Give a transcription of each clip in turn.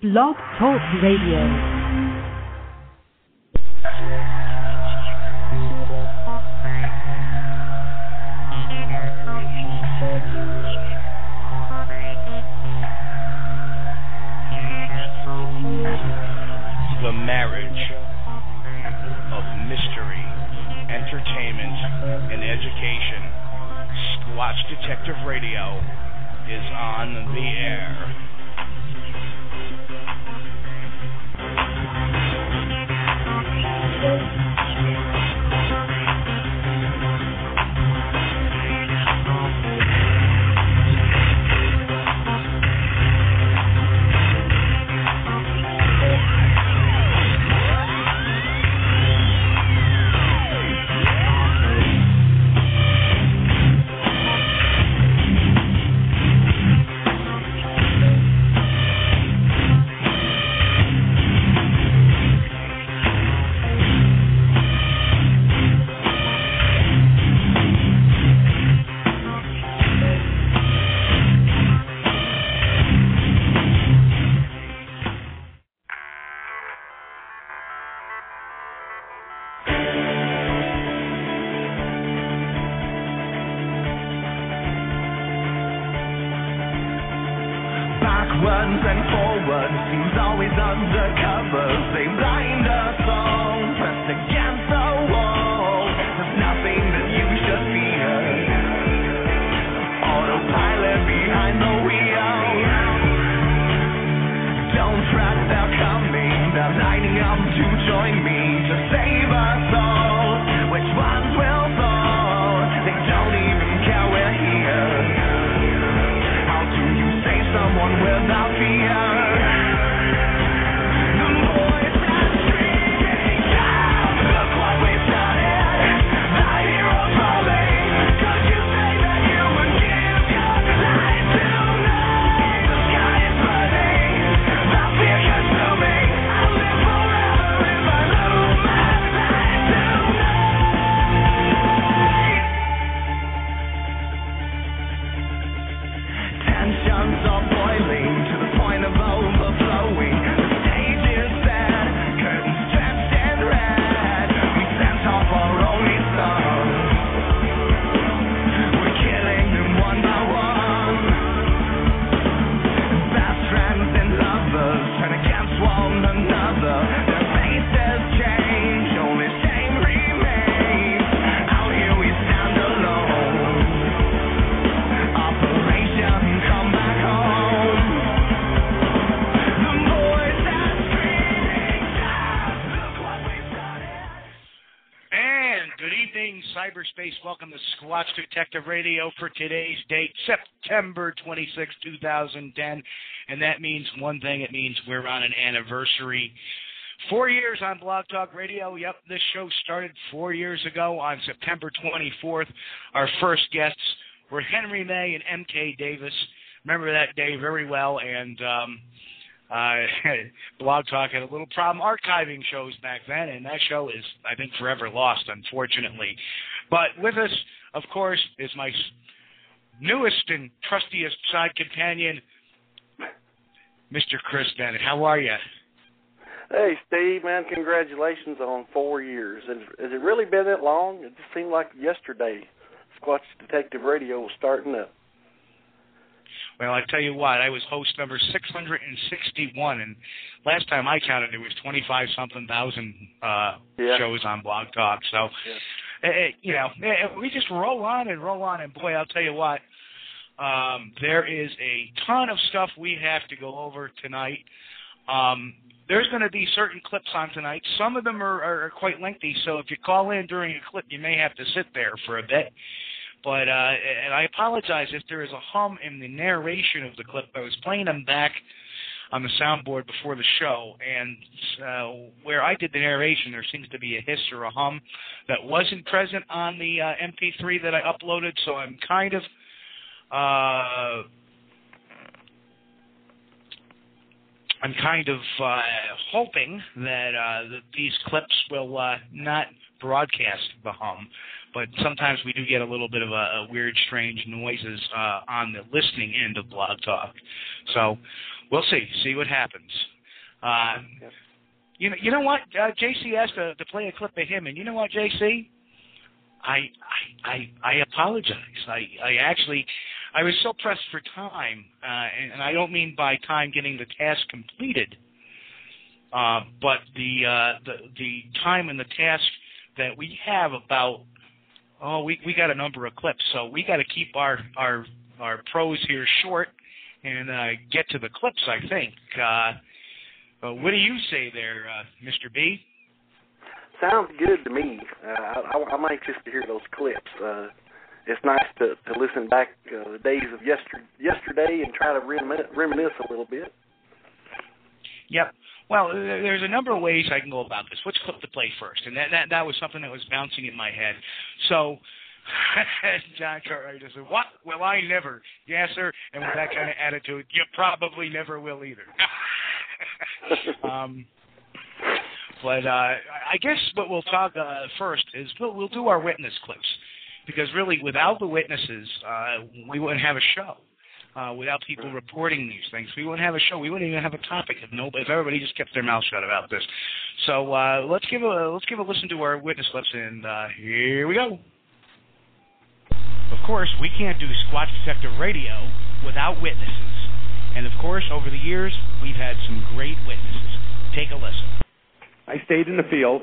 Blog Talk Radio. The marriage of mystery, entertainment, and education. Squatch Detective Radio is on the air. Squatch Detective Radio for today's date, September 26, 2010. And that means one thing it means we're on an anniversary. Four years on Blog Talk Radio. Yep, this show started four years ago on September 24th. Our first guests were Henry May and MK Davis. Remember that day very well. And um, uh, Blog Talk had a little problem archiving shows back then, and that show is, I think, forever lost, unfortunately. But with us, of course, is my newest and trustiest side companion, Mr. Chris Bennett. How are you? Hey, Steve, man, congratulations on four years. Has, has it really been that long? It just seemed like yesterday Squatch Detective Radio was starting up. Well, I tell you what, I was host number 661, and last time I counted, there was 25 something thousand uh, Yeah. shows on Blog Talk. So, Yeah. You know, we just roll on and roll on, and boy, I'll tell you what, um, there is a ton of stuff we have to go over tonight. Um, there's going to be certain clips on tonight. Some of them are, are, are quite lengthy, so if you call in during a clip, you may have to sit there for a bit. But uh, and I apologize if there is a hum in the narration of the clip. I was playing them back on the soundboard before the show, and uh, where I did the narration, there seems to be a hiss or a hum that wasn't present on the uh, MP3 that I uploaded. So I'm kind of uh, I'm kind of uh, hoping that, uh, that these clips will uh, not broadcast the hum, but sometimes we do get a little bit of a, a weird, strange noises uh, on the listening end of Blog Talk. So we'll see. See what happens. Uh, Yep. You know, you know what? Uh, JC asked to, to play a clip of him, and you know what, JC? I I I, I apologize. I I actually I was so pressed for time, uh, and, and I don't mean by time getting the task completed, uh, but the uh, the the time and the task that we have about oh we we got a number of clips, so we got to keep our our our prose here short and uh, get to the clips. I think. Uh, uh, what do you say there, uh, Mr. B? Sounds good to me. Uh, I, I, I'm anxious to hear those clips. Uh, it's nice to, to listen back uh, the days of yester, yesterday and try to reminisce, reminisce a little bit. Yep. Well, there's a number of ways I can go about this. Which clip to play first? And that that, that was something that was bouncing in my head. So John Cartwright just said, "What? Will I never?" Yes, sir. And with that kind of attitude, you probably never will either. um, but uh, I guess what we'll talk uh, first is we'll, we'll do our witness clips because really, without the witnesses, uh, we wouldn't have a show. Uh, without people reporting these things, we wouldn't have a show. We wouldn't even have a topic if nobody, if everybody just kept their mouth shut about this. So uh, let's give a let's give a listen to our witness clips, and uh, here we go. Of course, we can't do Squatch Detective Radio without witnesses. And of course, over the years, we've had some great witnesses. Take a listen. I stayed in the field,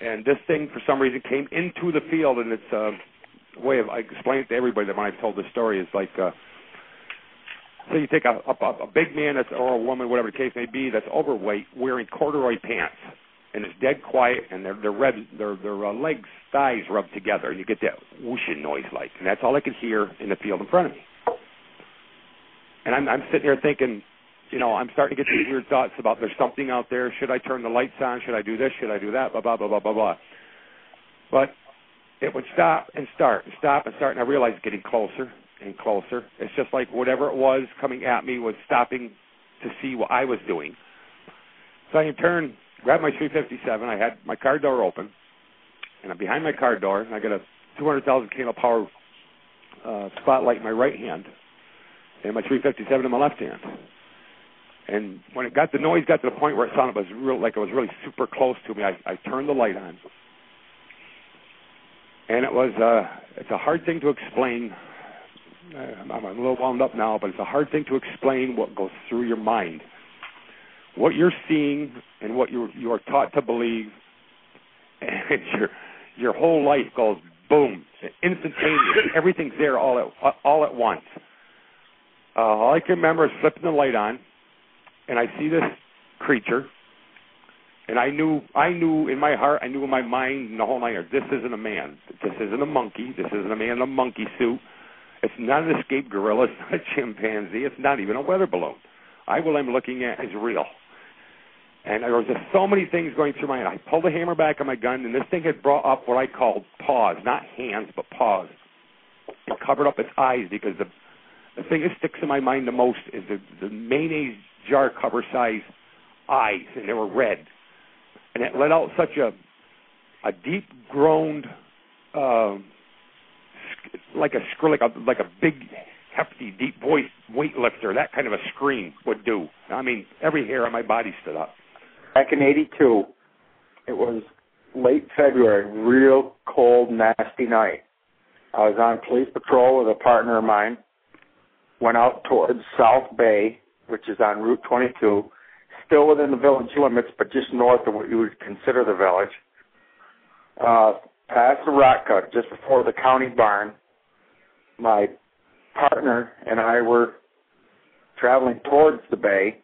and this thing for some reason came into the field, and it's a way of I explain it to everybody that when I've told this story is like, uh, so you take a, a a big man that's or a woman, whatever the case may be, that's overweight, wearing corduroy pants, and it's dead quiet, and their their reb, their their uh, legs thighs rub together, and you get that whooshing noise like, and that's all I could hear in the field in front of me. And I'm I'm sitting here thinking, you know, I'm starting to get these weird thoughts about there's something out there. Should I turn the lights on? Should I do this? Should I do that? Blah blah blah blah blah blah. But it would stop and start and stop and start, and I realized it's getting closer and closer. It's just like whatever it was coming at me was stopping to see what I was doing. So I turned, grabbed my 357. I had my car door open, and I'm behind my car door, and I got a 200,000 kilo power uh, spotlight in my right hand, and my 357 in my left hand. And when it got the noise got to the point where it sounded was real like it was really super close to me, I, I turned the light on, and it was uh, it's a hard thing to explain. Uh, I'm a little wound up now, but it's a hard thing to explain what goes through your mind. What you're seeing and what you you are taught to believe, and your your whole life goes boom, instantaneous. Everything's there all at all at once. Uh, all I can remember is flipping the light on, and I see this creature, and I knew, I knew in my heart, I knew in my mind, in the whole yards, this isn't a man. This isn't a monkey. This isn't a man in a monkey suit. It's not an escaped gorilla. It's not a chimpanzee. It's not even a weather balloon. I, what I'm looking at is real. And there was just so many things going through my head. I pulled the hammer back on my gun, and this thing had brought up what I called paws, not hands, but paws. It covered up its eyes because the the thing that sticks in my mind the most is the, the mayonnaise jar cover size eyes, and they were red. And it let out such a a deep groaned, um, sc- like a scr- like a like a big, hefty, deep voice weightlifter. That kind of a scream would do. I mean, every hair on my body stood up. Back in '82. It was late February, real cold, nasty night. I was on police patrol with a partner of mine. Went out towards South Bay, which is on Route 22, still within the village limits, but just north of what you would consider the village. Uh, past the rock cut, just before the county barn. My partner and I were traveling towards the bay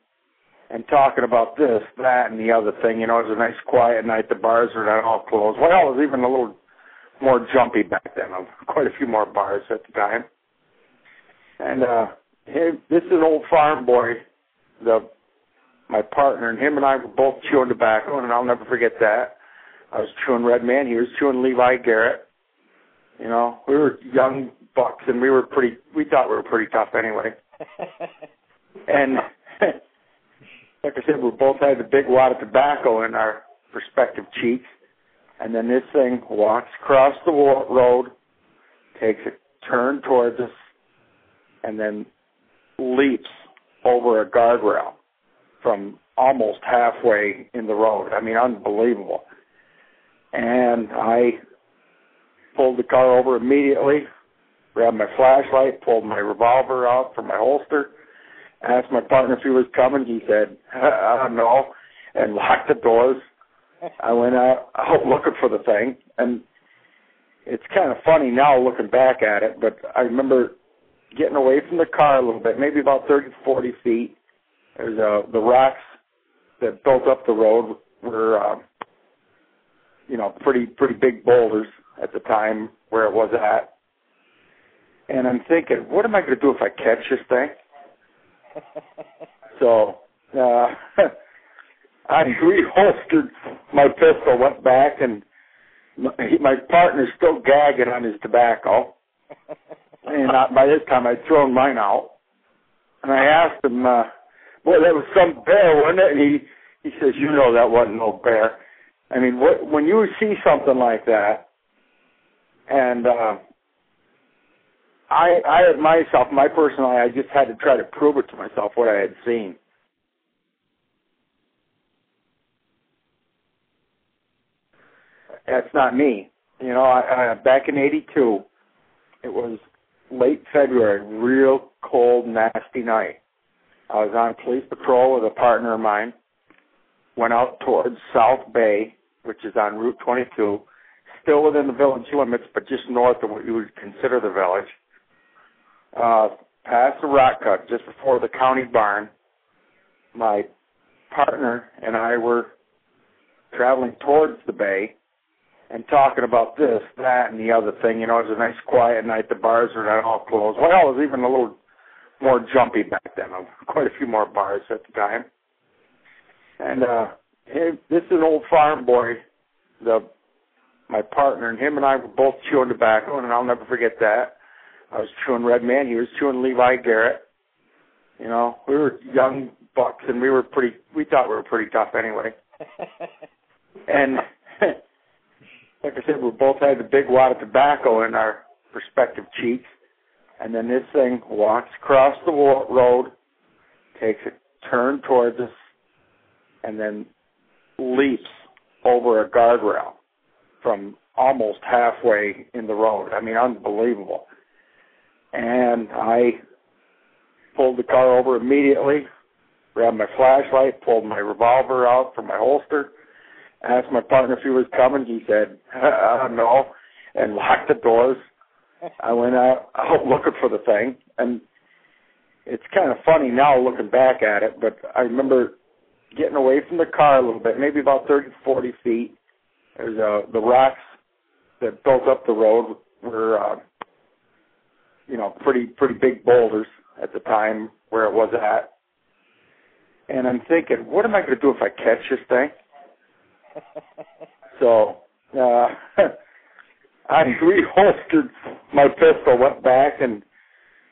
and talking about this, that, and the other thing. You know, it was a nice quiet night. The bars were not all closed. Well, it was even a little more jumpy back then. Quite a few more bars at the time. And uh, him, this is an old farm boy, the my partner, and him and I were both chewing tobacco, and I'll never forget that. I was chewing Red Man. He was chewing Levi Garrett. You know, we were young bucks, and we were pretty. We thought we were pretty tough anyway. and like I said, we both had the big wad of tobacco in our respective cheeks. And then this thing walks across the road, takes a turn towards us, and then leaps over a guardrail. from almost halfway in the road. I mean, unbelievable. And I pulled the car over immediately, grabbed my flashlight, pulled my revolver out from my holster, asked my partner if he was coming. He said, I don't know, and locked the doors. I went out, out looking for the thing, and it's kind of funny now looking back at it, but I remember getting away from the car a little bit, maybe about 30 to 40 feet. There's uh, the rocks that built up the road were, uh, you know, pretty pretty big boulders at the time where it was at. And I'm thinking, what am I going to do if I catch this thing? So uh, I reholstered my pistol, went back, and my, my partner's still gagging on his tobacco. And uh, by this time, I'd thrown mine out. And I asked him, uh, boy, that was some bear, wasn't it? And he, he says, you know that wasn't no bear. I mean, what, when you see something like that, and uh, I, I myself, my personal, I just had to try to prove it to myself what I had seen. That's not me. You know, I, I, back in '82, it was late February, real cold, nasty night. I was on police patrol with a partner of mine. Went out towards South Bay, which is on Route 22, still within the village limits, but just north of what you would consider the village. Uh, past the rock cut, just before the county barn. My partner and I were traveling towards the bay and talking about this, that, and the other thing. You know, it was a nice quiet night. The bars were not all closed. Well, it was even a little more jumpy back then. Quite a few more bars at the time. And uh, this is an old farm boy. The my partner and him and I were both chewing tobacco, and I'll never forget that. I was chewing Red Man. He was chewing Levi Garrett. You know, we were young bucks, and we were pretty. We thought we were pretty tough anyway. and like I said, we both had the big wad of tobacco in our respective cheeks. And then this thing walks across the road, takes a turn towards us, and then leaps over a guardrail from almost halfway in the road. I mean, unbelievable. And I pulled the car over immediately, grabbed my flashlight, pulled my revolver out from my holster, asked my partner if he was coming. He said, don't know, and locked the doors. I went out, out looking for the thing, and it's kind of funny now looking back at it, but I remember getting away from the car a little bit, maybe about 30 to 40 feet. There's uh, the rocks that built up the road were, uh, you know, pretty pretty big boulders at the time where it was at. And I'm thinking, what am I going to do if I catch this thing? so uh, I reholstered my pistol, went back, and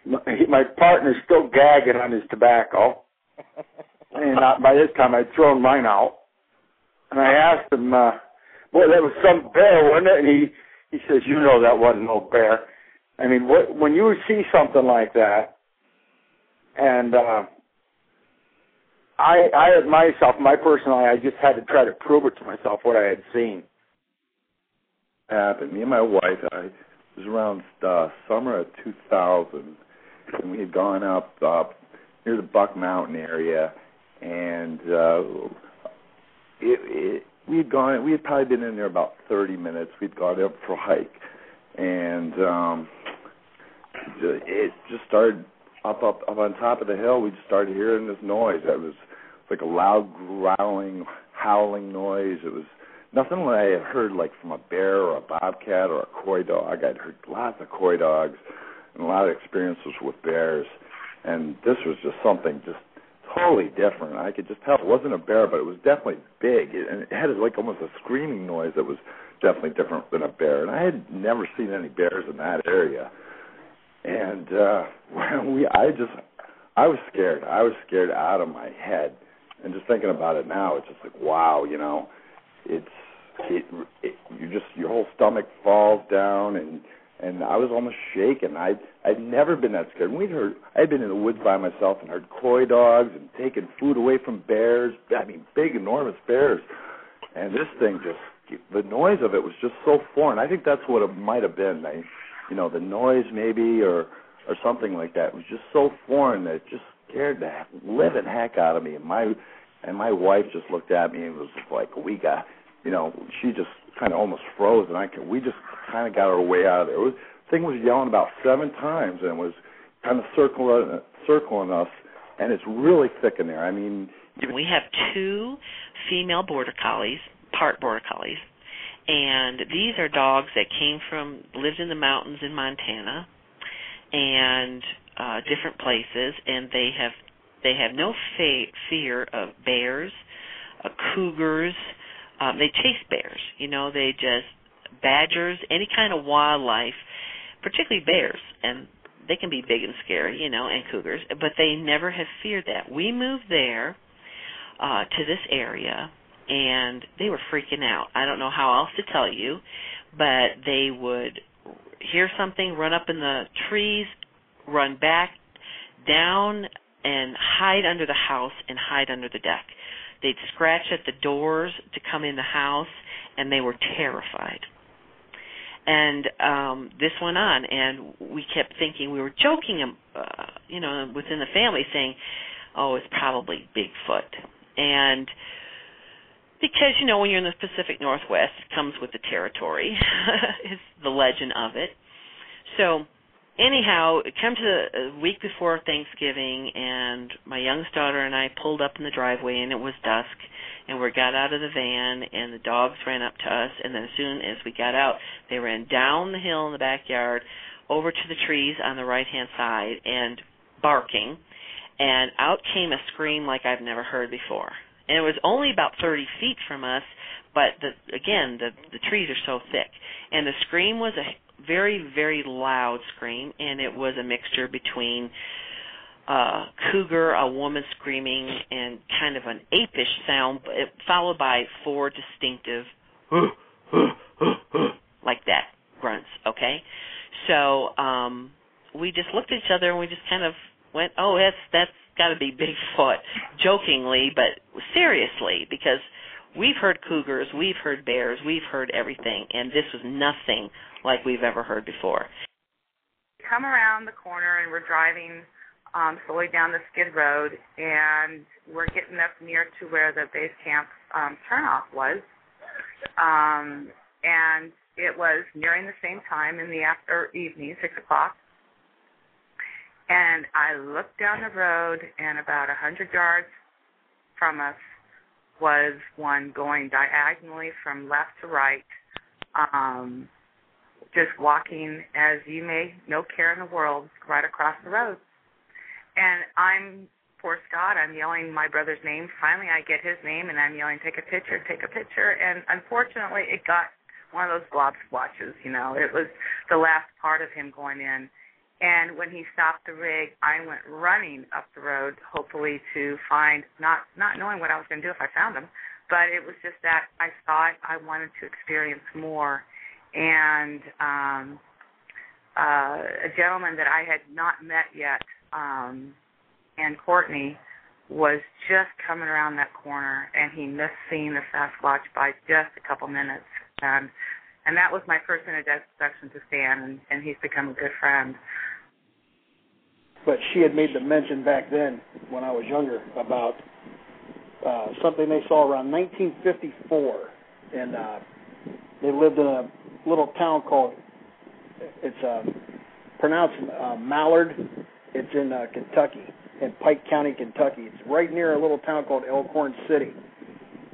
my, my partner's still gagging on his tobacco. And uh, by this time, I'd thrown mine out. And I asked him, uh, boy, that was some bear, wasn't it? And he, he says, you know that wasn't no bear. I mean, what, when you see something like that, and uh, I, I myself, my personal, I just had to try to prove it to myself what I had seen. happened. Me and my wife, I was around uh, summer of 2000, and we had gone up up near the Buck Mountain area, and uh, it, it, we had gone. We had probably been in there about 30 minutes. We'd gone up for a hike, and um, it just started up up up on top of the hill. We just started hearing this noise. It was like a loud growling, howling noise. It was nothing like I had heard like from a bear or a bobcat or a coy dog. I'd heard lots of coy dogs and a lot of experiences with bears, and this was just something just totally different. I could just tell it wasn't a bear, but it was definitely big, and it had like almost a screaming noise that was definitely different than a bear. And I had never seen any bears in that area, and uh, we, I just, I was scared. I was scared out of my head, and just thinking about it now, it's just like wow, you know, it's it, it you just your whole stomach falls down and and I was almost shaken. I I'd never been that scared. We'd heard I'd been in the woods by myself and heard coy dogs and taken food away from bears. I mean, big, enormous bears. And this thing just the noise of it was just so foreign. I think that's what it might have been. I, you know, the noise maybe or or something like that it was just so foreign that it just scared the living heck out of me. And my and my wife just looked at me and was like, "We got." You know, she just kind of almost froze, and I could, we just kind of got our way out of there. It was, thing was yelling about seven times and was kind of circling circling us, and it's really thick in there. I mean, We have two female border collies, part border collies, and these are dogs that came from lived in the mountains in Montana and uh different places. And they have they have no fa- fear of bears, uh, cougars, um they chase bears, you know, they just badgers, any kind of wildlife, particularly bears. And they can be big and scary, you know, and cougars, but they never have feared that. We moved there uh to this area and they were freaking out. I don't know how else to tell you, but they would hear something, run up in the trees, run back down and hide under the house and hide under the deck. They'd scratch at the doors to come in the house and they were terrified. And um this went on and we kept thinking we were joking um, uh, you know within the family saying oh it's probably Bigfoot. And because you know when you're in the Pacific Northwest, it comes with the territory. it's the legend of it. So anyhow, it come to the week before Thanksgiving, and my youngest daughter and I pulled up in the driveway, and it was dusk, and we got out of the van, and the dogs ran up to us, and then as soon as we got out, they ran down the hill in the backyard, over to the trees on the right hand side, and barking, and out came a scream like I've never heard before and it was only about 30 feet from us, but the, again, the the trees are so thick, and the scream was a very very loud scream, and it was a mixture between uh cougar, a woman screaming, and kind of an apish sound, it, followed by four distinctive like that grunts. Okay, so um we just looked at each other and we just kind of went, "Oh, that's that's got to be Bigfoot," jokingly, but seriously, because we've heard cougars, we've heard bears, we've heard everything, and this was nothing like we've ever heard before. come around the corner and we're driving um, slowly down the skid road and we're getting up near to where the base camp um, turnoff was. Um, and it was nearing the same time in the after evening, six o'clock. And I looked down the road and about a hundred yards from us was one going diagonally from left to right. Um, just walking as you may no care in the world right across the road. And I'm poor Scott, I'm yelling my brother's name. Finally I get his name and I'm yelling, Take a picture, take a picture and unfortunately it got one of those blob squatches, you know. It was the last part of him going in. And when he stopped the rig, I went running up the road, hopefully to find not not knowing what I was going to do if I found him, but it was just that I thought I wanted to experience more. And um, uh, a gentleman that I had not met yet, um, and Courtney, was just coming around that corner, and he missed seeing the Sasquatch by just a couple minutes, and and that was my first introduction to Stan, and, and he's become a good friend. but she had made the mention back then when I was younger about uh something they saw around 1954 and uh they lived in a little town called it's uh pronounced uh, Mallard. It's in uh, Kentucky in Pike County Kentucky. It's right near a little town called Elkhorn City.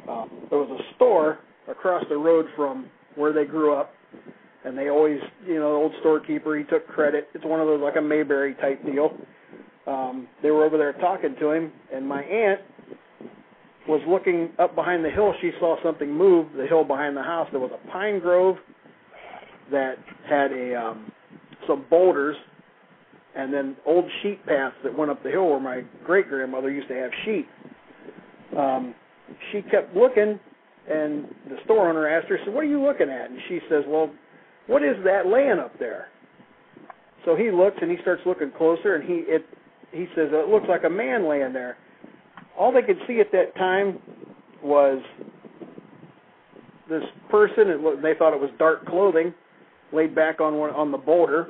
Uh, there was a store across the road from where they grew up and they always you know the old storekeeper he took credit. It's one of those like a mayberry type deal. Um they were over there talking to him and my aunt was looking up behind the hill. She saw something move the hill behind the house. There was a pine grove that had a um some boulders and then old sheep paths that went up the hill where my great grandmother used to have sheep. Um she kept looking and the store owner asked her said what are you looking at and she says well what is that laying up there So he looks and he starts looking closer, and he it he says it looks like a man laying there. All they could see at that time was this person. It looked, they thought it was dark clothing, laid back on one on the boulder,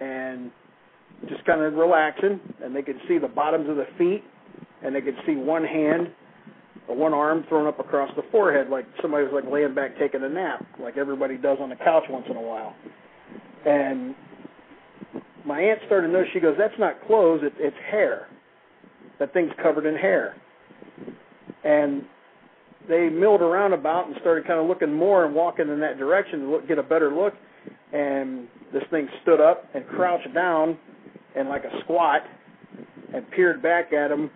and just kind of relaxing. And they could see the bottoms of the feet, and they could see one hand one arm thrown up across the forehead, like somebody was like laying back taking a nap, like everybody does on the couch once in a while. And my aunt started to notice. She goes, "That's not clothes. It, it's hair. That thing's covered in hair." And they milled around about and started kind of looking more and walking in that direction to look, get a better look. And this thing stood up and crouched down and like a squat and peered back at him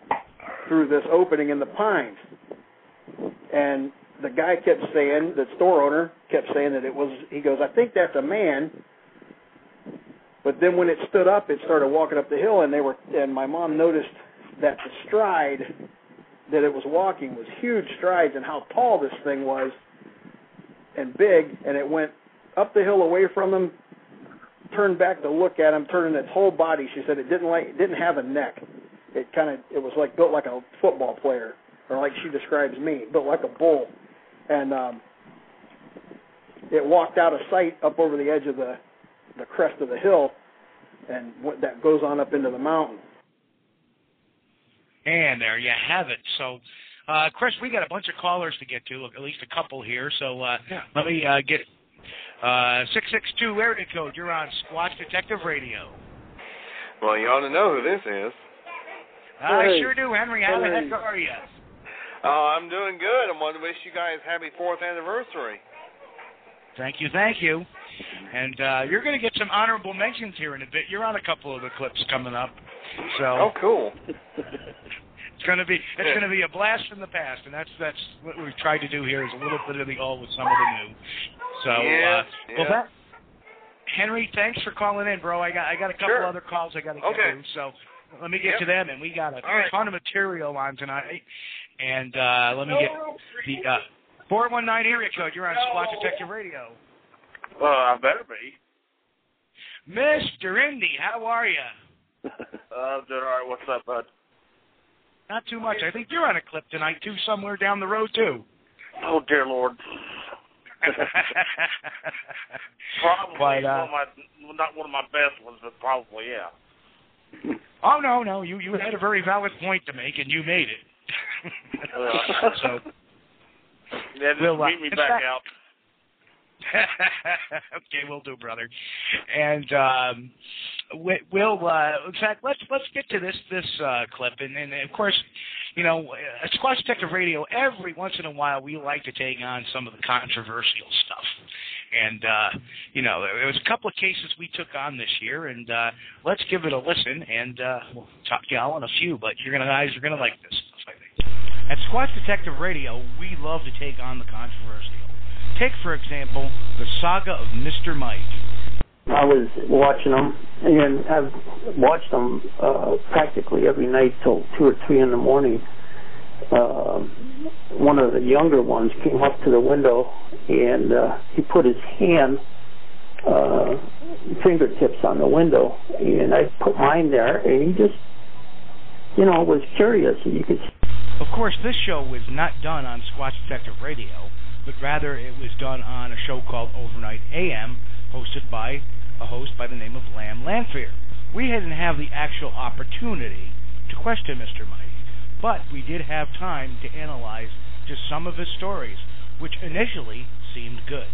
through this opening in the pines. And the guy kept saying, the store owner kept saying that it was. He goes, I think that's a man. But then when it stood up, it started walking up the hill, and they were. And my mom noticed that the stride that it was walking was huge strides, and how tall this thing was, and big. And it went up the hill away from him, turned back to look at him, turning its whole body. She said it didn't like it didn't have a neck. It kind of it was like built like a football player, or like she describes me, but like a bull, and um, it walked out of sight up over the edge of the the crest of the hill, and what, that goes on up into the mountain. And there you have it. So, uh, Chris, we got a bunch of callers to get to, at least a couple here. So uh, yeah. let me uh, get uh, 662 area code. You're on Squatch Detective Radio. Well, you ought to know who this is. I Hey. sure do, Henry. How the heck are you? Oh, I'm doing good. I want to wish you guys happy fourth anniversary. Thank you, thank you. And uh, you're going to get some honorable mentions here in a bit. You're on a couple of the clips coming up. So Oh, cool. it's going to be it's going to be a blast from the past, and that's that's what we've tried to do here is a little bit of the old with some of the new. So Yeah, uh, well yeah. that Henry, thanks for calling in, bro. I got I got a couple Sure. other calls I got to get Okay. to. So let me get Yep. to them, and we got a All right. ton of material on tonight. And uh, let me get the uh, 419 area code. You're on Squatch Detective Radio. Well, I better be. Mr. Indy, how are you? Uh, doing all right. What's up, bud? Not too much. I think you're on a clip tonight too, somewhere down the road too. Oh, dear Lord. Probably But, uh, one of my, not one of my best ones, but probably yeah. oh no, no, you you had a very valid point to make, and you made it. so Yeah, just We'll, uh, meet me back out. okay, we'll do, brother. And um, we, we'll, uh, in fact, let's let's get to this this uh, clip, and, and of course, you know, at Squatch Detective Radio, every once in a while, we like to take on some of the controversial stuff. And uh, you know, there was a couple of cases we took on this year, and uh, let's give it a listen. And uh, we'll talk to y'all on a few, but you're gonna guys are gonna like this stuff, I think. At Squatch Detective Radio, we love to take on the controversial. Take, for example, the saga of Mr. Mike. I was watching them, and I've watched them uh, practically every night till two or three in the morning. Uh, one of the younger ones came up to the window, and uh, he put his hand, uh, fingertips on the window, and I put mine there, and he just, you know, was curious. You could Of course, this show was not done on Squatch Detective Radio, but rather it was done on a show called Overnight AM, hosted by a host by the name of Lamb Lanfear. We didn't have the actual opportunity to question Mr. Mike, but we did have time to analyze just some of his stories, which initially seemed good.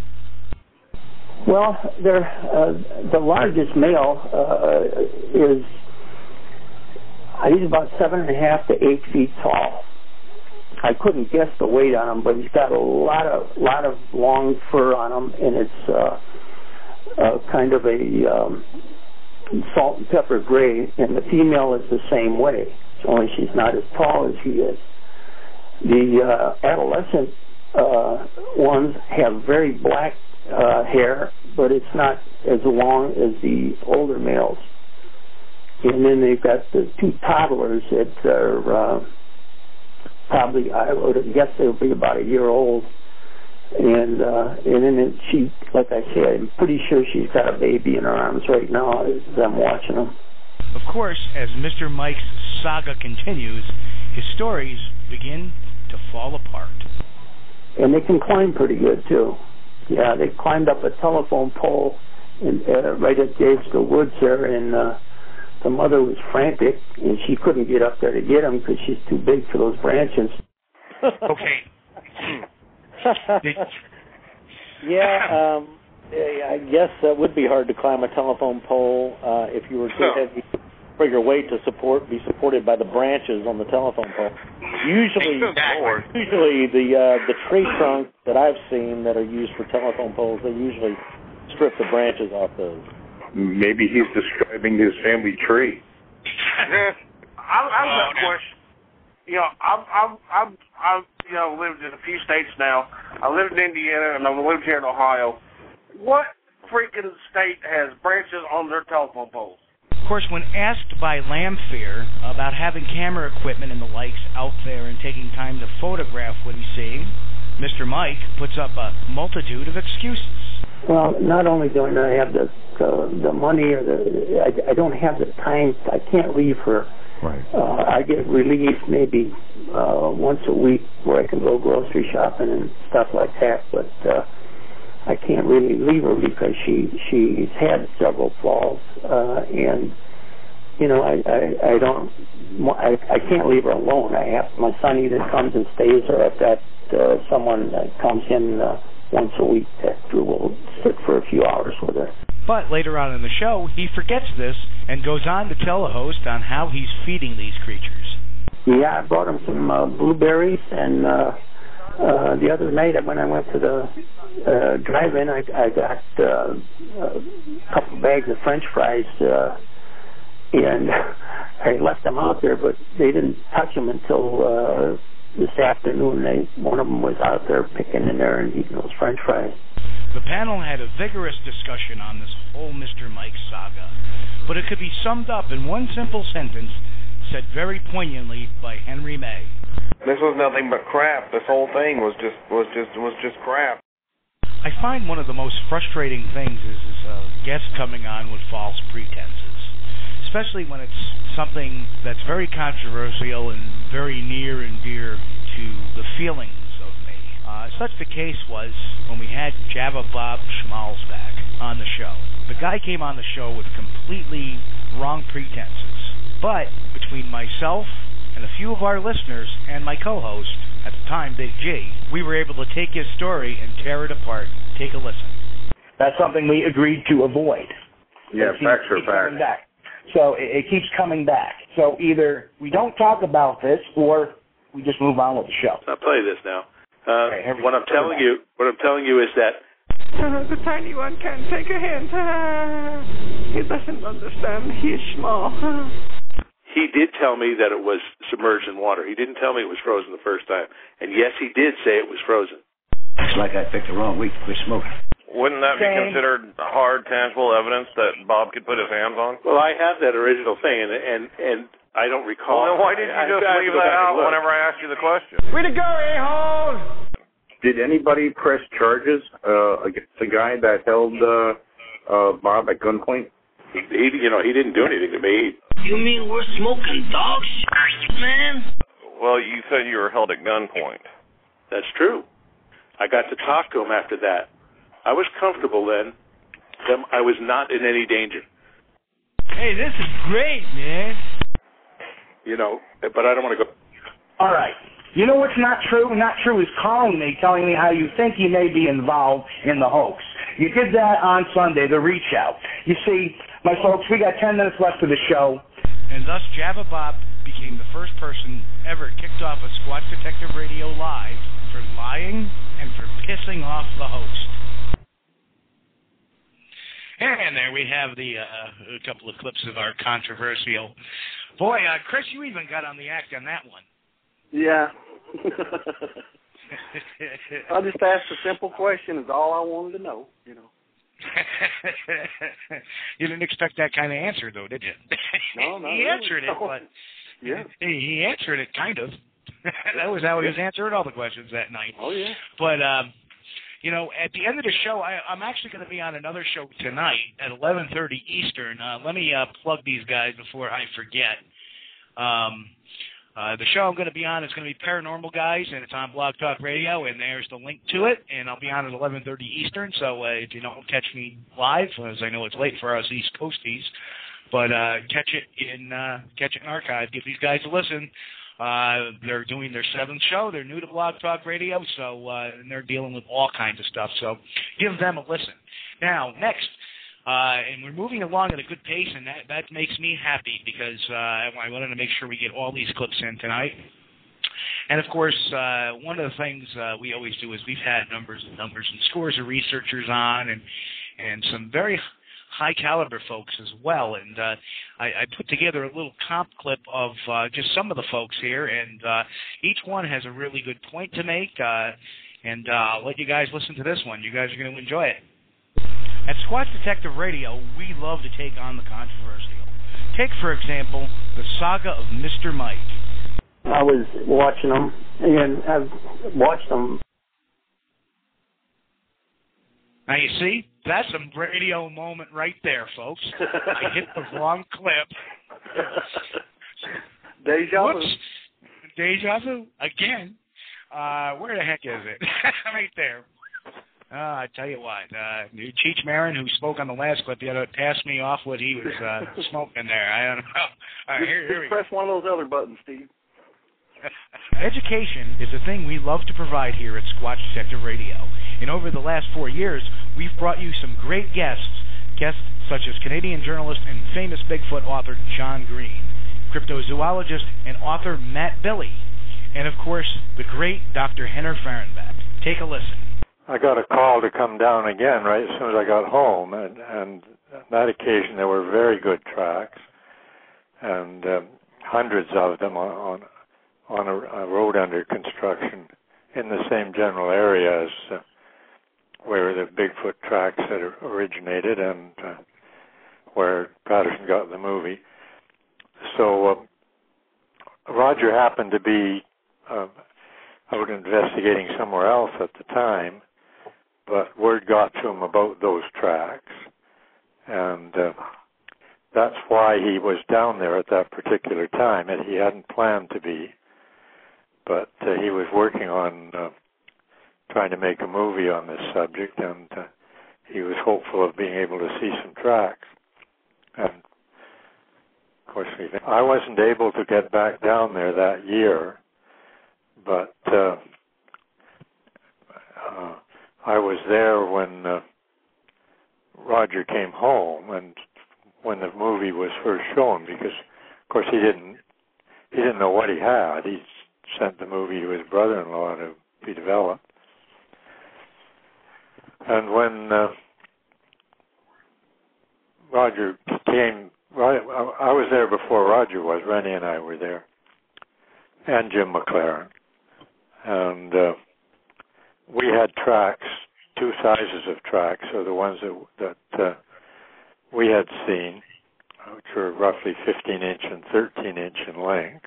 Well, uh, the largest male uh, is uh, he's about seven and a half to eight feet tall. I couldn't guess the weight on him, but he's got a lot of lot of long fur on him, and it's uh, uh, kind of a um, salt and pepper gray. And the female is the same way, only she's not as tall as he is. The uh, adolescent uh, ones have very black uh, hair, but it's not as long as the older males. And then they've got the two toddlers that are uh, probably, I would guess they'll be about a year old. and uh, and then she, like I said, I'm pretty sure she's got a baby in her arms right now as I'm watching them. Of course, as Mr. Mike's saga continues, his stories begin to fall apart. And they can climb pretty good too. Yeah, they climbed up a telephone pole in, uh, right at the edge of the woods there, and uh, the mother was frantic, and she couldn't get up there to get him because she's too big for those branches. Okay. yeah, um, I guess that would be hard to climb a telephone pole uh, if you were too heavy for your weight to support be supported by the branches on the telephone pole. Usually, usually the uh, the tree trunks that I've seen that are used for telephone poles, they usually strip the branches off those. Maybe he's describing his family tree. I've, I've got a question. You know, I've, I've, I've, I've, you know, lived in a few states now. I lived in Indiana and I've lived here in Ohio. What freaking state has branches on their telephone poles? Of course, when asked by Lanfear about having camera equipment and the likes out there and taking time to photograph what he's seeing, Mr. Mike puts up a multitude of excuses. Well, not only don't I have the the, the money or the I, I don't have the time. I can't leave her. Right. Uh, I get relieved maybe uh, once a week where I can go grocery shopping and stuff like that, but uh, I can't really leave her because she she's had several falls uh, and you know I I, I don't I, I can't leave her alone. I have my son either comes and stays or I've got uh, someone that comes in uh, once a week that will sit for a few hours with her. But later on in the show, he forgets this and goes on to tell the host on how he's feeding these creatures. Yeah, I brought him some uh, blueberries, and uh, uh, the other night when I went to the uh, drive-in, I, I got uh, a couple bags of French fries, uh, and I left them out there, but they didn't touch them until uh, this afternoon. They one of them was out there picking in there and eating those French fries. The panel had a vigorous discussion on this whole Mr. Mike saga, but it could be summed up in one simple sentence said very poignantly by Henry May. This was nothing but crap. This whole thing was just was just was just crap. I find one of the most frustrating things is, is uh, guests coming on with false pretenses, especially when it's something that's very controversial and very near and dear to the feelings of me. Uh, such the case was when we had Java Bob Schmalzbach on the show. The guy came on the show with completely wrong pretenses, but between myself and a few of our listeners and my co-host at the time, Big G, we were able to take his story and tear it apart. Take a listen. That's something we agreed to avoid. Yeah, keeps- facts are facts. back. So it, it keeps coming back. So either we don't talk about this or we just move on with the show. I'll tell you this now. Uh, what I'm telling you, what I'm telling you is that the tiny one can't take a hint. he doesn't understand. He is small. he did tell me that it was submerged in water. He didn't tell me it was frozen the first time. And yes, he did say it was frozen. It's like I picked the wrong week to quit smoking. Wouldn't that be considered hard, tangible evidence that Bob could put his hands on? Well, I have that original thing, and and and I don't recall. Well, then why did you I- just I leave go that out whenever I asked you the question? Way to go, a-hole! Did anybody press charges uh, against the guy that held uh, uh, Bob at gunpoint? He, he, you know, he didn't do anything to me. You mean we're smoking dog shit, man? Well, you said you were held at gunpoint. That's true. I got to talk to him after that. I was comfortable then. Then I was not in any danger. Hey, this is great, man. You know, but I don't want to go. All right. You know what's not true? Not true is calling me, telling me how you think you may be involved in the hoax. You did that on Sunday, the reach out. You see, my folks, we got 10 minutes left of the show. And thus, Java Bob became the first person ever kicked off a Squatch Detective Radio Live for lying and for pissing off the host. And there we have the uh, a couple of clips of our controversial. Boy, uh, Chris, you even got on the act on that one. Yeah. I just asked a simple question. Is all I wanted to know. You know. you didn't expect that kind of answer, though, did you? No, not he really. answered it, but Yeah. he, he answered it kind of. that was how he was answering all the questions that night. Oh yeah. But um, you know, at the end of the show, I, I'm actually going to be on another show tonight at 11:30 Eastern. Uh, let me uh, plug these guys before I forget. Um, uh, the show I'm going to be on is going to be Paranormal Guys, and it's on Blog Talk Radio, and there's the link to it. And I'll be on at 11:30 Eastern. So uh, if you don't catch me live, as I know it's late for us East Coasties, but uh, catch it in uh, catch it in archive. Give these guys a listen. Uh, they're doing their seventh show. They're new to Blog Talk Radio, so uh, and they're dealing with all kinds of stuff. So give them a listen. Now, next, uh, and we're moving along at a good pace, and that that makes me happy because uh, I wanted to make sure we get all these clips in tonight. And of course, uh, one of the things uh, we always do is we've had numbers and numbers and scores of researchers on, and and some very high caliber folks as well. And uh, I, I put together a little comp clip of uh, just some of the folks here, and uh, each one has a really good point to make. Uh, and uh, I'll let you guys listen to this one. You guys are going to enjoy it. At Squatch Detective Radio, we love to take on the controversial. Take, for example, the saga of Mr. Mike. I was watching them, and I've watched them. Now you see, that's a radio moment right there, folks. I hit the wrong clip. Deja vu. Whoops. Deja vu again. Uh, where the heck is it? right there. Uh, I tell you what, uh, Cheech Marin, who spoke on the last clip, the other passed me off what he was uh, smoking there. I don't know. All right, here, here we Just press one of those other buttons, Steve. Education is a thing we love to provide here at Squatch Detective Radio. And over the last four years, we've brought you some great guests, guests such as Canadian journalist and famous Bigfoot author John Green, cryptozoologist and author Matt Bille, and of course, the great Dr. Henner Fahrenbach. Take a listen. I got a call to come down again right as soon as I got home, and, and on that occasion there were very good tracks, and um, hundreds of them on on, a, a road under construction in the same general area as uh, where the Bigfoot tracks had originated and uh, where Patterson got the movie. So uh, Roger happened to be uh, out investigating somewhere else at the time, but word got to him about those tracks, and uh, that's why he was down there at that particular time. And he hadn't planned to be, but uh, he was working on uh, trying to make a movie on this subject, and uh, he was hopeful of being able to see some tracks. And of course, we, I wasn't able to get back down there that year, but uh, uh, I was there when uh, Roger came home and when the movie was first shown because of course he didn't he didn't know what he had. He sent the movie to his brother-in-law to be developed. And when uh, Roger came, I was there before Roger was. Rennie and I were there, and Jim McClarin, and uh, we had tracks, two sizes of tracks, so the ones that that uh, we had seen, which were roughly 15 inch and 13 inch in length.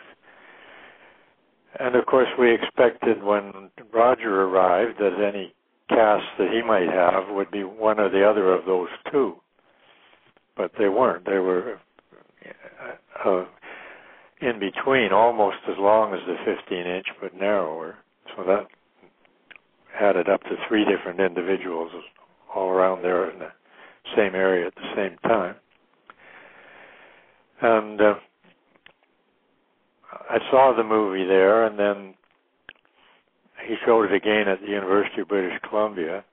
And of course, we expected when Roger arrived that any cast that he might have would be one or the other of those two. But they weren't. They were uh, uh, in between, almost as long as the 15 inch, but narrower. So that added up to three different individuals all around there in the same area at the same time. And uh, I saw the movie there, and then he showed it again at the University of British Columbia.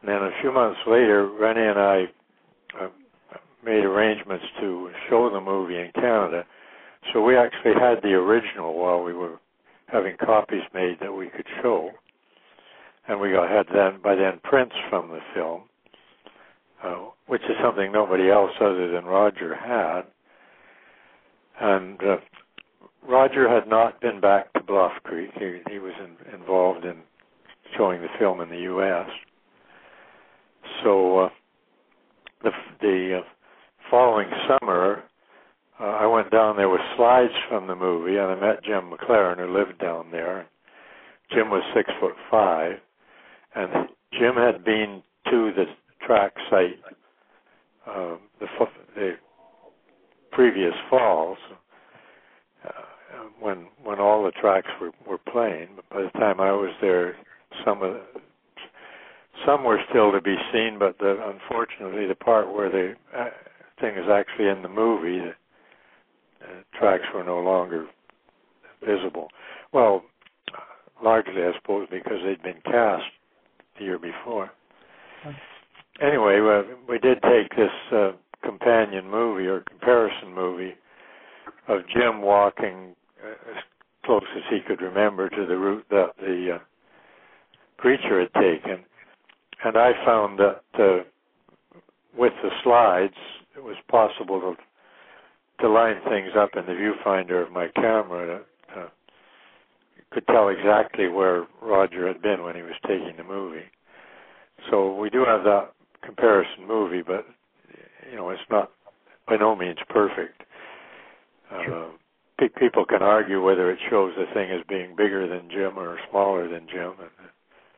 And then a few months later, Rennie and I uh, made arrangements to show the movie in Canada. So we actually had the original while we were having copies made that we could show. And we had then by then prints from the film, uh, which is something nobody else other than Roger had. And uh, Roger had not been back to Bluff Creek. He, he was in, involved in showing the film in the U.S. So uh, the the uh, following summer, uh, I went down there with slides from the movie, and I met Jim McClarin, who lived down there. Jim was six foot five, and Jim had been to the track site uh, the the previous falls uh, when when all the tracks were were playing. But by the time I was there, some of the, some were still to be seen, but the, unfortunately, the part where the uh, thing is actually in the movie, the uh, tracks were no longer visible. Well, largely, I suppose, because they'd been cast the year before. Anyway, uh, we did take this uh, companion movie or comparison movie of Jim walking uh, as close as he could remember to the route that the uh, creature had taken, and I found that uh, with the slides, it was possible to to line things up in the viewfinder of my camera. Could tell exactly where Roger had been when he was taking the movie. So we do have that comparison movie, but you know it's not by no means perfect. Uh, pe- people can argue whether it shows the thing as being bigger than Jim or smaller than Jim, and,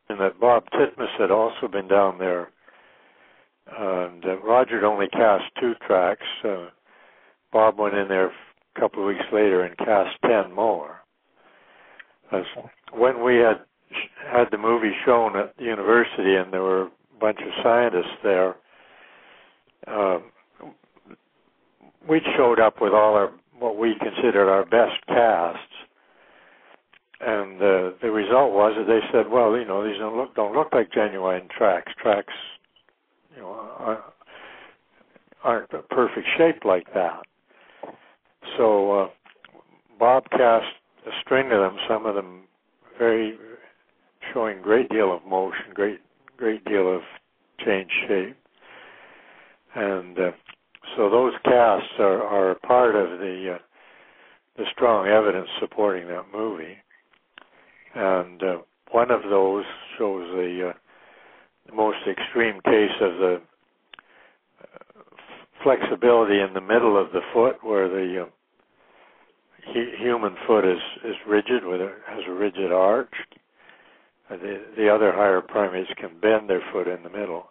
and that Bob Titmus had also been down there. And uh, Roger had only cast two tracks. Uh, Bob went in there a couple of weeks later and cast ten more. When we had had the movie shown at the university and there were a bunch of scientists there, uh, we showed up with all our what we considered our best casts, and uh, the result was that they said, "Well, you know, these don't look don't look like genuine tracks. Tracks, you know, aren't a perfect shape like that." So uh, Bob cast a string of them, some of them very showing great deal of motion, great great deal of change shape, and uh, so those casts are, are part of the uh, the strong evidence supporting that movie, and uh, one of those shows the, uh, the most extreme case of the uh, flexibility in the middle of the foot, where the uh, human foot is is rigid with a, has a rigid arch. The the other higher primates can bend their foot in the middle,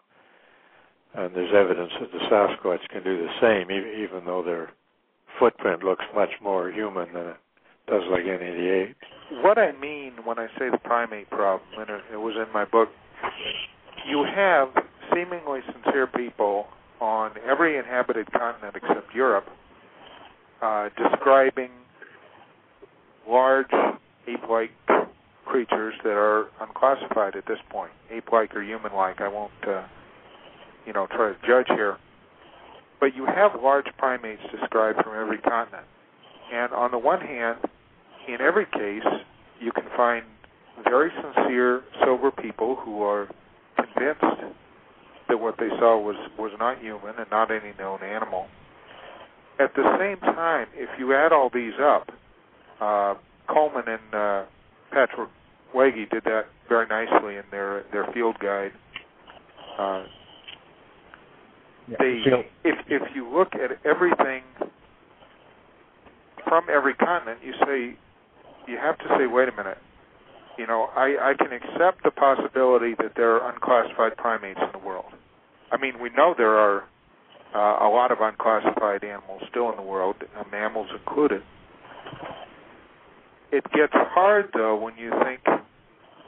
and there's evidence that the Sasquatch can do the same, even, even though their footprint looks much more human than it does like any of the apes. What I mean when I say the primate problem, and it, it was in my book, you have seemingly sincere people on every inhabited continent except Europe uh, describing large ape-like creatures that are unclassified at this point, ape-like or human-like. I won't, uh, you know, try to judge here. But you have large primates described from every continent, and on the one hand, in every case, you can find very sincere, sober people who are convinced that what they saw was was not human and not any known animal. At the same time, if you add all these up, uh, Coleman and uh, Patrick Huyghe did that very nicely in their their field guide. Uh, they, if if you look at everything from every continent, you say you have to say, wait a minute. You know, I, I can accept the possibility that there are unclassified primates in the world. I mean, we know there are uh, a lot of unclassified animals still in the world, uh, mammals included. It gets hard though when you think,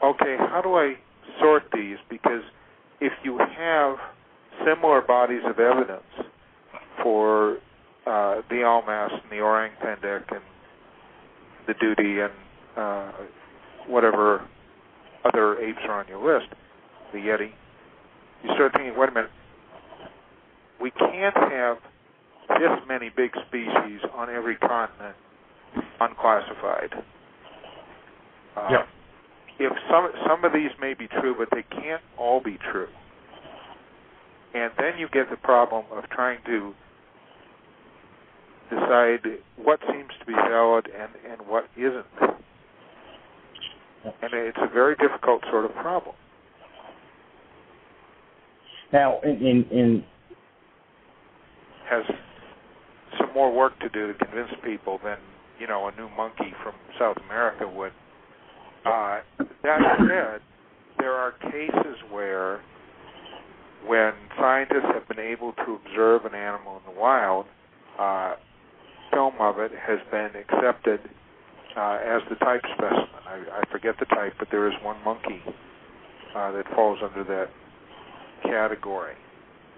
okay, how do I sort these? Because if you have similar bodies of evidence for uh, the Almas and the Orang Pendek and the Duty and uh, whatever other apes are on your list, the Yeti, you start thinking, wait a minute, we can't have this many big species on every continent unclassified. Uh, Yeah. If some some of these may be true, but they can't all be true, and then you get the problem of trying to decide what seems to be valid and and what isn't, and it's a very difficult sort of problem. Now, in, in, in Has some more work to do to convince people than you know a new monkey from South America would. Uh, that said, there are cases where, when scientists have been able to observe an animal in the wild, uh, film of it has been accepted uh, as the type specimen. I, I forget the type, but there is one monkey uh, that falls under that category.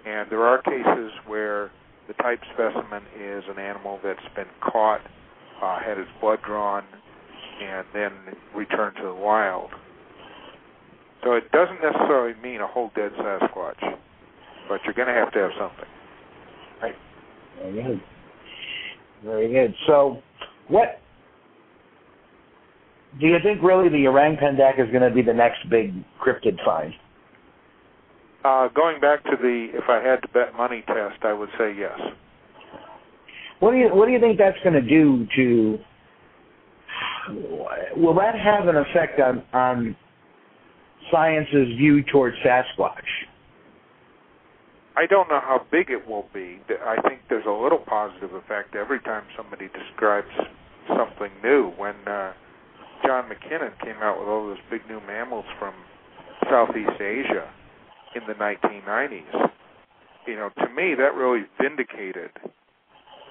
And there are cases where the type specimen is an animal that's been caught, uh, had its blood drawn, and then return to the wild. So it doesn't necessarily mean a whole dead Sasquatch, but you're going to have to have something. Right. Very good. Very good. So, what do you think? Really, the orang pendek is going to be the next big cryptid find? Uh, going back to the if I had to bet money test, I would say yes. What do you What do you think that's going to do to? Will that have an effect on on science's view towards Sasquatch? I don't know how big it will be. I think there's a little positive effect every time somebody describes something new. When uh, John MacKinnon came out with all those big new mammals from Southeast Asia in the 1990s, you know, to me that really vindicated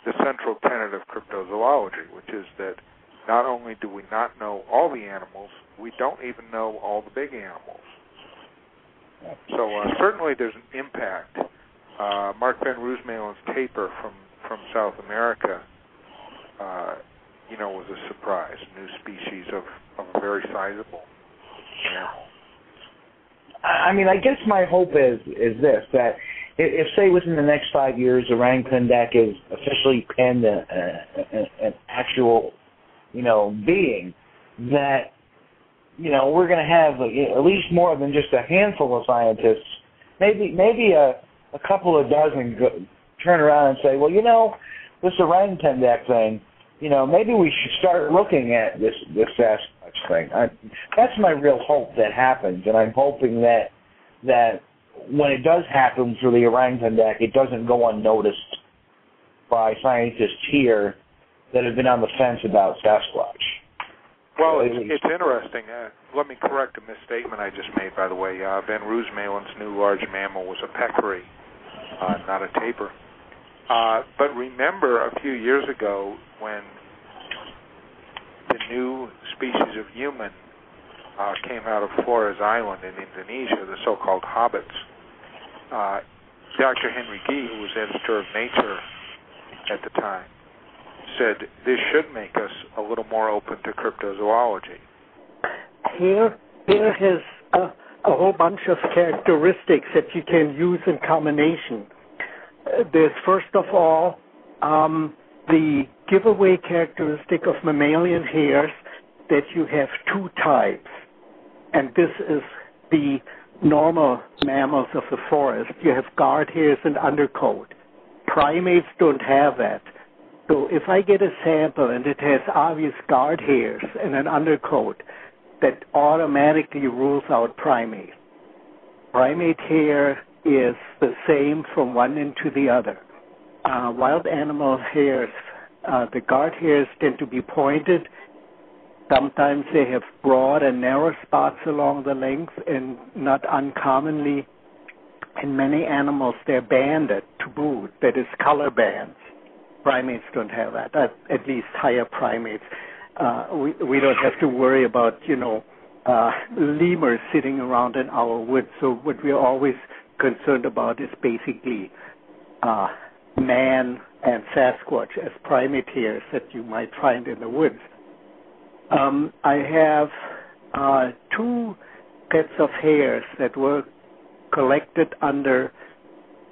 the central tenet of cryptozoology, which is that not only do we not know all the animals, we don't even know all the big animals. So uh, certainly there's an impact uh, Marc van Roosmalen's tapir from from South America, uh, you know, was a surprise. New species of of a very sizable. I mean, I guess my hope is is this that if, say within the next five years, orang pendek is officially penned a, a, a, an actual, you know, being, that you know we're going to have at least more than just a handful of scientists, maybe maybe a a couple of dozen go, turn around and say, well, you know, this orang pendek thing, you know, maybe we should start looking at this this Sasquatch thing. I, that's my real hope that happens, and I'm hoping that that when it does happen for the orang pendek, it doesn't go unnoticed by scientists here that have been on the fence about Sasquatch. Well, it's, it's interesting. Uh, let me correct a misstatement I just made, by the way. Uh, Van Roosmalen's new large mammal was a peccary uh, not a tapir. Uh, but remember a few years ago when the new species of human uh, came out of Flores Island in Indonesia, the so-called hobbits. Uh, Dr. Henry Gee, who was editor of Nature at the time, said this should make us a little more open to cryptozoology. Here, has uh, a whole bunch of characteristics that you can use in combination. Uh, there's first of all um, the giveaway characteristic of mammalian hairs that you have two types, and this is the normal mammals of the forest. You have guard hairs and undercoat. Primates don't have that. So if I get a sample and it has obvious guard hairs and an undercoat, that automatically rules out primate. Primate hair is the same from one end to the other. Uh, wild animal hairs, uh, the guard hairs tend to be pointed. Sometimes they have broad and narrow spots along the length, and not uncommonly, in many animals, they're banded to boot, that is, color bands. Primates don't have that, at, least higher primates uh, we we don't have to worry about you know uh, lemurs sitting around in our woods. So what we're always concerned about is basically uh, man and Sasquatch as primate hairs that you might find in the woods. Um, I have uh, two sets of hairs that were collected under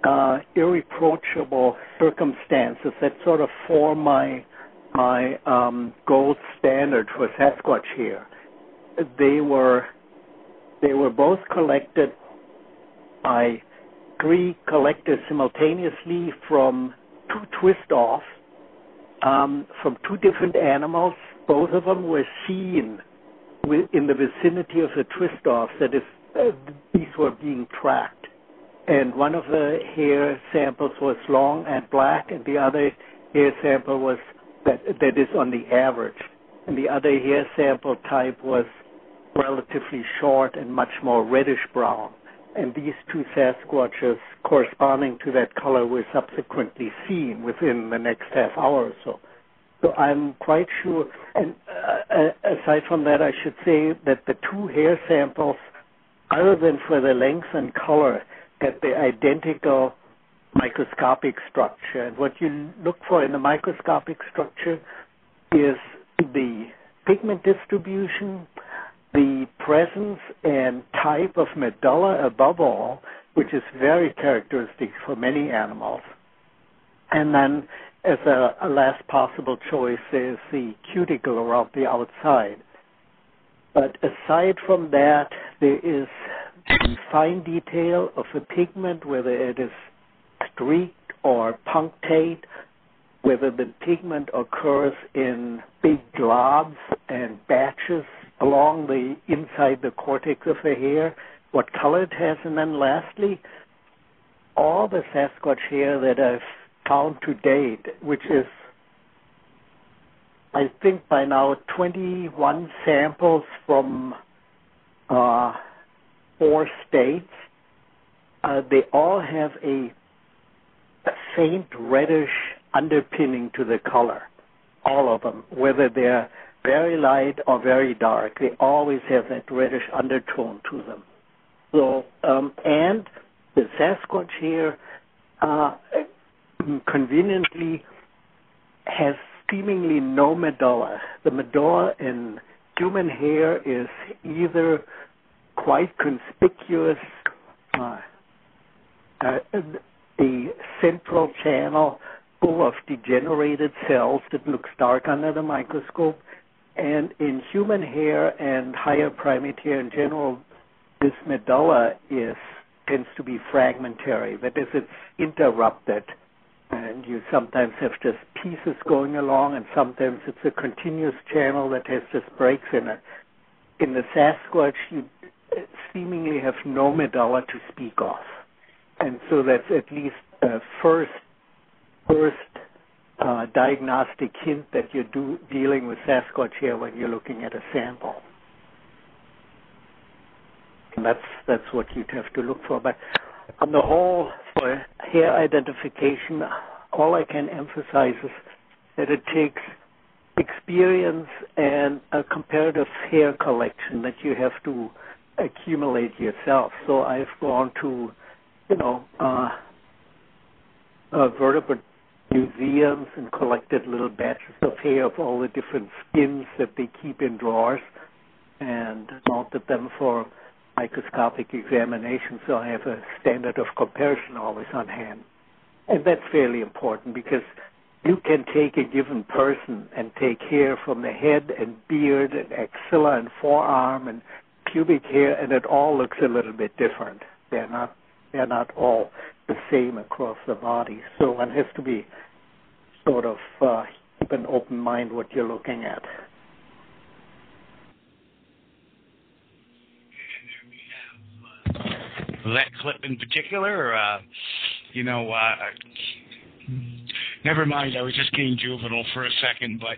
uh, irreproachable circumstances that sort of form my my um, gold standard for Sasquatch here. They were they were both collected by three collectors simultaneously from two twist offs um, from two different animals. Both of them were seen in the vicinity of the twist offs. That is, uh, these were being tracked. And one of the hair samples was long and black, and the other hair sample was that that is on the average. And the other hair sample type was relatively short and much more reddish brown. And these two Sasquatches corresponding to that color were subsequently seen within the next half hour or so. So I'm quite sure. And uh, uh, aside from that, I should say that the two hair samples, other than for the length and color, had the identical microscopic structure. And what you look for in the microscopic structure is the pigment distribution, the presence and type of medulla above all, which is very characteristic for many animals. And then, as a, a last possible choice, is the cuticle around the outside. But aside from that, there is fine detail of the pigment, whether it is streaked or punctate, whether the pigment occurs in big globs and batches along the inside the cortex of the hair, what color it has, and then lastly, all the Sasquatch hair that I've found to date, which is I think by now 21 samples from uh, four states. Uh, they all have a, faint reddish underpinning to the color. All of them, whether they're very light or very dark, they always have that reddish undertone to them. So, um, and the Sasquatch here uh, conveniently has seemingly no medulla. The medulla in human hair is either quite conspicuous, uh, uh, the central channel full of degenerated cells that looks dark under the microscope. And in human hair and higher primate hair in general, this medulla is tends to be fragmentary. That is, it's interrupted, and you sometimes have just pieces going along, and sometimes it's a continuous channel that has just breaks in it. In the Sasquatch, you seemingly have no medulla to speak of, and so that's at least a first first uh, diagnostic hint that you're do, dealing with Sasquatch here when you're looking at a sample. And that's that's what you'd have to look for. But on the whole, for hair identification, all I can emphasize is that it takes experience and a comparative hair collection that you have to accumulate yourself. So I've gone to, you know, uh, uh, vertebrate museums and collected little batches of hair of all the different skins that they keep in drawers and mounted them for microscopic examination so I have a standard of comparison always on hand. And that's fairly important because you can take a given person and take hair from the head and beard and axilla and forearm and pubic hair and it all looks a little bit different. They're not they're not all the same across the body. So one has to be sort of uh, keep an open mind what you're looking at. That clip in particular, uh, you know, uh, never mind. I was just getting juvenile for a second, but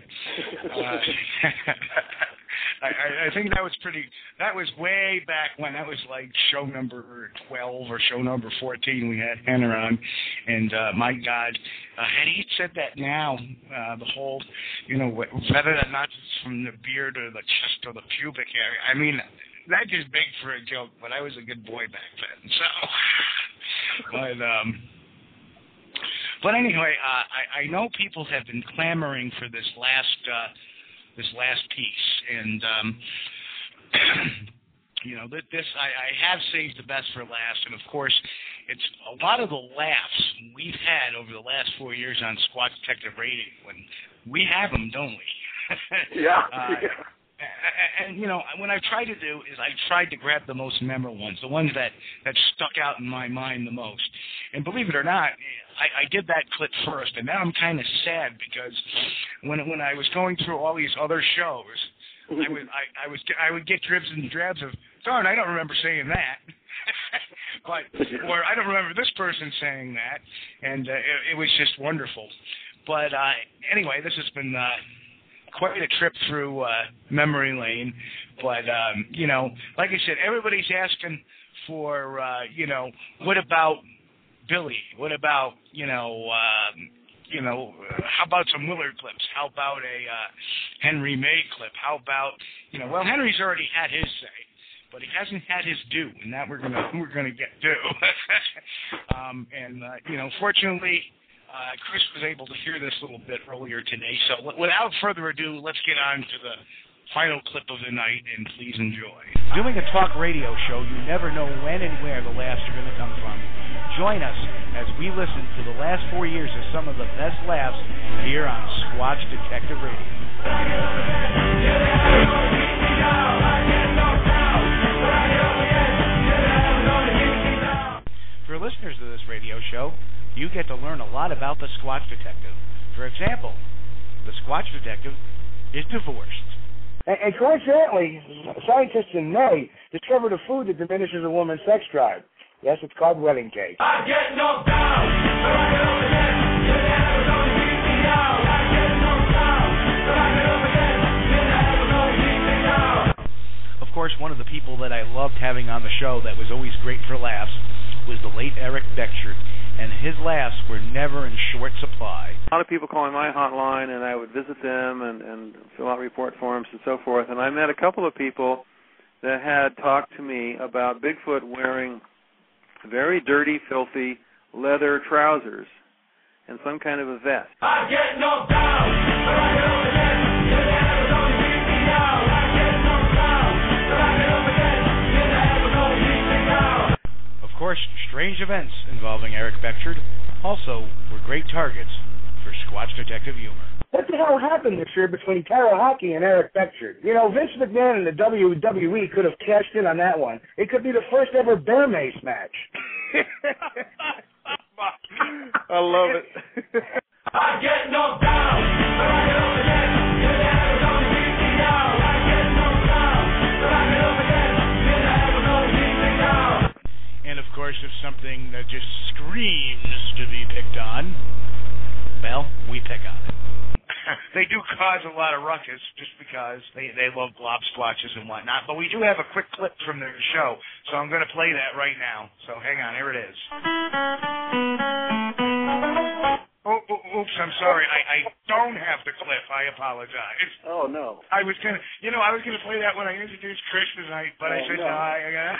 uh, I, I think that was pretty. That was way back when. That was like show number twelve or show number fourteen. We had Henner on, and uh, my God, uh, had he said that now, uh, the whole, you know, whether or not it's from the beard or the chest or the pubic area. I mean, that just big for a joke, but I was a good boy back then. So, but um. But anyway, uh, I, I know people have been clamoring for this last uh, this last piece, and um, you know this I, I have saved the best for last, and of course, it's a lot of the laughs we've had over the last four years on Squatch Detective Radio, and we have them, don't we? yeah. uh, yeah. And, and you know what I've tried to do is I've tried to grab the most memorable ones, the ones that that stuck out in my mind the most. And believe it or not, I, I did that clip first, and now I'm kind of sad because when when I was going through all these other shows, I would I, I was I would get dribs and drabs of darn I don't remember saying that. but or I don't remember this person saying that, and uh, it, it was just wonderful. But uh, anyway, this has been uh, quite a trip through uh, memory lane. But um, you know, like I said, everybody's asking for uh, you know, what about Billy? What about you know? Um, you know, how about some Willard clips? How about a uh, Henry May clip? How about you know? Well, Henry's already had his say, but he hasn't had his due, and that we're gonna we're gonna get due. um, and uh, you know, fortunately, uh, Chris was able to hear this a little bit earlier today. So w- without further ado, let's get on to the final clip of the night, and please enjoy. Doing a talk radio show, you never know when and where the laughs are going to come from. Join us as we listen to the last four years of some of the best laughs here on Squatch Detective Radio. For listeners of this radio show, you get to learn a lot about the Squatch Detective. For example, the Squatch Detective is divorced. And, and coincidentally, scientists in May discovered a food that diminishes a woman's sex drive. Yes, it's called wedding cake. I get knocked down. Of course, one of the people that I loved having on the show that was always great for laughs was the late Eric Beckjord, and his laughs were never in short supply. A lot of people calling my hotline, and I would visit them and, and fill out report forms and so forth. And I met a couple of people that had talked to me about Bigfoot wearing very dirty, filthy leather trousers and some kind of a vest. Course, strange events involving Eric Beckjord also were great targets for Squatch Detective humor. What the hell happened this year between Carol Hockey and Eric Beckjord? You know, Vince McMahon and the WWE could have cashed in on that one. It could be the first ever bear mace match. I love it. I get knocked down. Course, if something that just screams to be picked on, well, we pick on it. they do cause a lot of ruckus just because they they love blob splotches and whatnot. But we do have a quick clip from their show, so I'm going to play that right now. So hang on, here it is. Oh, oh, oops, I'm sorry. I, I don't have the clip. I apologize. Oh no. I was gonna, you know, I was gonna play that when I introduced Chris tonight, but I Oh, said no. no. I,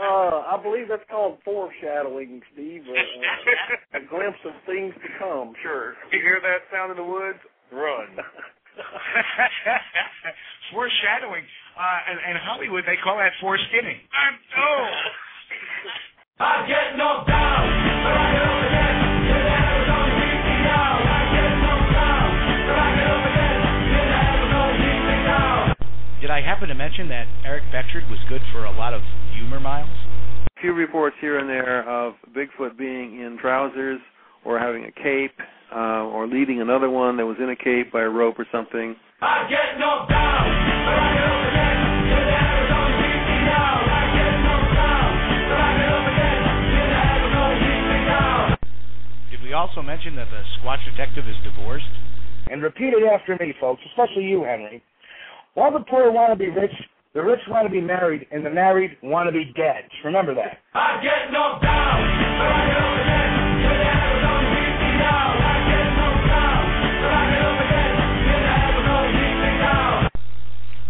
Uh, I believe that's called foreshadowing, Steve. Uh, uh, a glimpse of things to come. Sure. You hear that sound in the woods? Run. Foreshadowing. Uh, and, and Hollywood, they call that foreskinning. I'm, happen to mention that Eric Beckjord was good for a lot of humor miles? A few reports here and there of Bigfoot being in trousers or having a cape uh, or leading another one that was in a cape by a rope or something. I get knocked down. Did we also mention that the Squatch Detective is divorced? And repeat it after me, folks, especially you, Henry. While the poor want to be rich, the rich want to be married, and the married want to be dead. Just remember that. I get knocked down.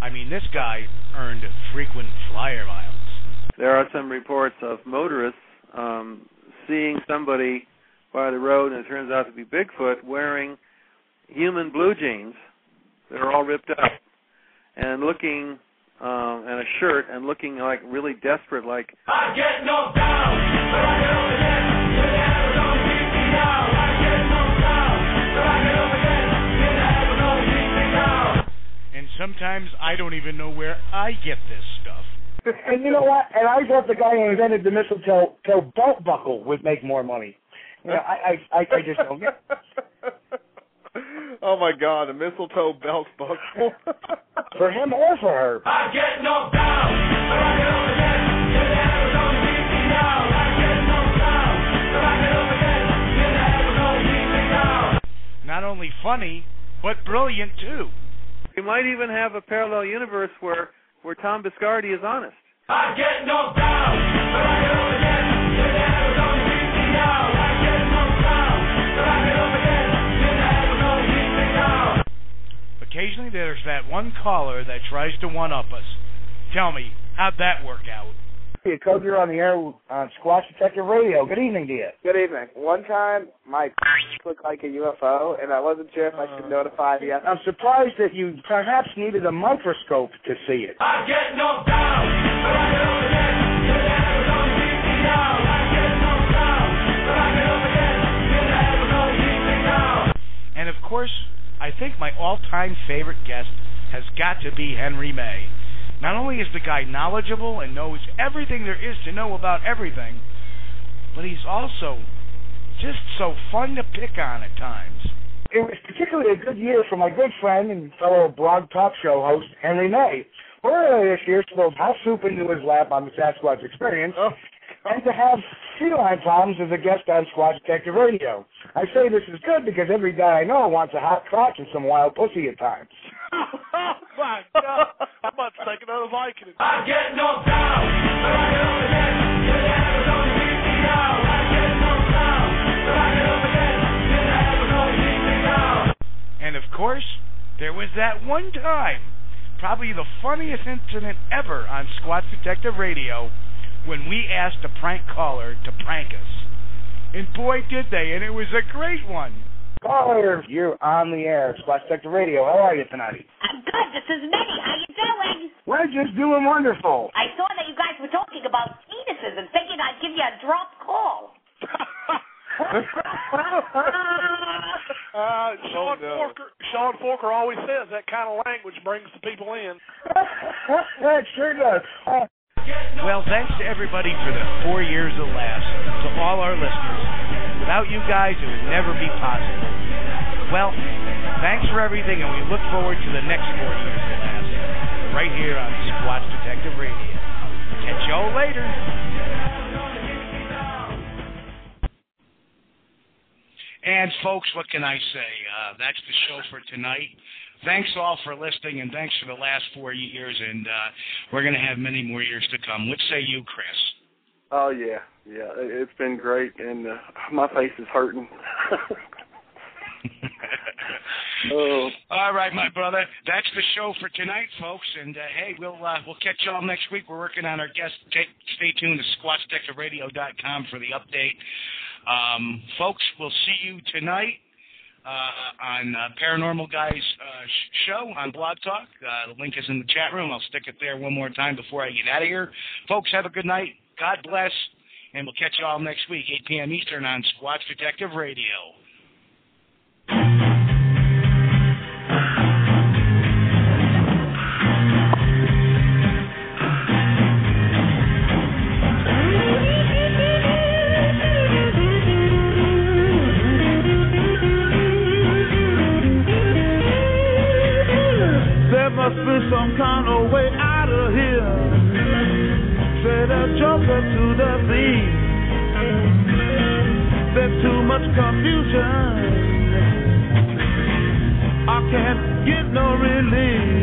I mean, this guy earned frequent flyer miles. There are some reports of motorists um, seeing somebody by the road, and it turns out to be Bigfoot wearing human blue jeans that are all ripped up, and looking um, and a shirt, and looking like really desperate, like I get knocked down. When I go again now I get knocked down beeping now And sometimes I don't even know where I get this stuff. and you know what? And I thought the guy who invented the mistletoe toe belt buckle would make more money. You know, I, I, I, I just don't get. oh my God, a mistletoe belt buckle. For him or for her. I get knocked down. Not only funny, but brilliant too. We might even have a parallel universe where where Tom Biscardi is honest. I get knocked down, Occasionally there's that one caller that tries to one up us. Tell me, how'd that work out? Hey, Coach, you're on the air on uh, Squatch Detective Radio. Good evening to you. Good evening. One time, my looked like a UFO, and I wasn't sure if I should uh, notify the. I'm surprised that you perhaps needed a microscope to see it. I get knocked down, but I get up again. You never gonna now. I get knocked down, but I get up again. You never gonna now. And of course, I think my all-time favorite guest has got to be Henry May. Not only is the guy knowledgeable and knows everything there is to know about everything, but he's also just so fun to pick on at times. It was particularly a good year for my good friend and fellow blog talk show host, Henry May. Earlier this year, spilled hot soup into his lap on the Sasquatch Experience, oh. and to have feline problems as a guest on Squatch Detective Radio. I say this is good because every guy I know wants a hot crotch and some wild pussy at times. oh my God! I'm about to take another Viking. I get knocked down, but I get up again. You never gonna beat me now. I get knocked down, but I get up again. You never gonna beat me now. And of course, there was that one time, probably the funniest incident ever on Squatch Detective Radio, when we asked a prank caller to prank us. And boy, did they, and it was a great one. Caller, you're on the air, Squatch Detective Radio. How are you tonight? I'm good. This is Minnie. How you doing? We're just doing wonderful. I saw that you guys were talking about penises and figured I'd give you a drop call. Uh, Sean Forker, Sean Forker always says that kind of language brings the people in. that sure does. Uh, Well, thanks to everybody for the four years of laughs. To all our listeners. Without you guys, it would never be possible. Well, thanks for everything, and we look forward to the next four years of laughs. Right here on Squatch Detective Radio. Catch y'all later. And folks, what can I say? Uh, that's the show for tonight. Thanks all for listening, and thanks for the last four years. And uh, we're going to have many more years to come. What say you, Chris? Oh yeah, yeah. it- It's been great, and uh, my face is hurting. oh, All right, my brother. That's the show for tonight, folks. And uh, hey, we'll uh, we'll catch y'all next week. We're working on our guest. Stay, stay tuned to SquatchDetectiveRadio.com for the update. Um, folks, we'll see you tonight uh, on uh, Paranormal Guys uh, show on Blog Talk. Uh, the link is in the chat room. I'll stick it there one more time before I get out of here. Folks, have a good night. God bless. And we'll catch you all next week, 8 p.m. Eastern on Squatch Detective Radio. Some kind of way out of here. Say the joker to the thief. There's too much confusion. I can't get no relief.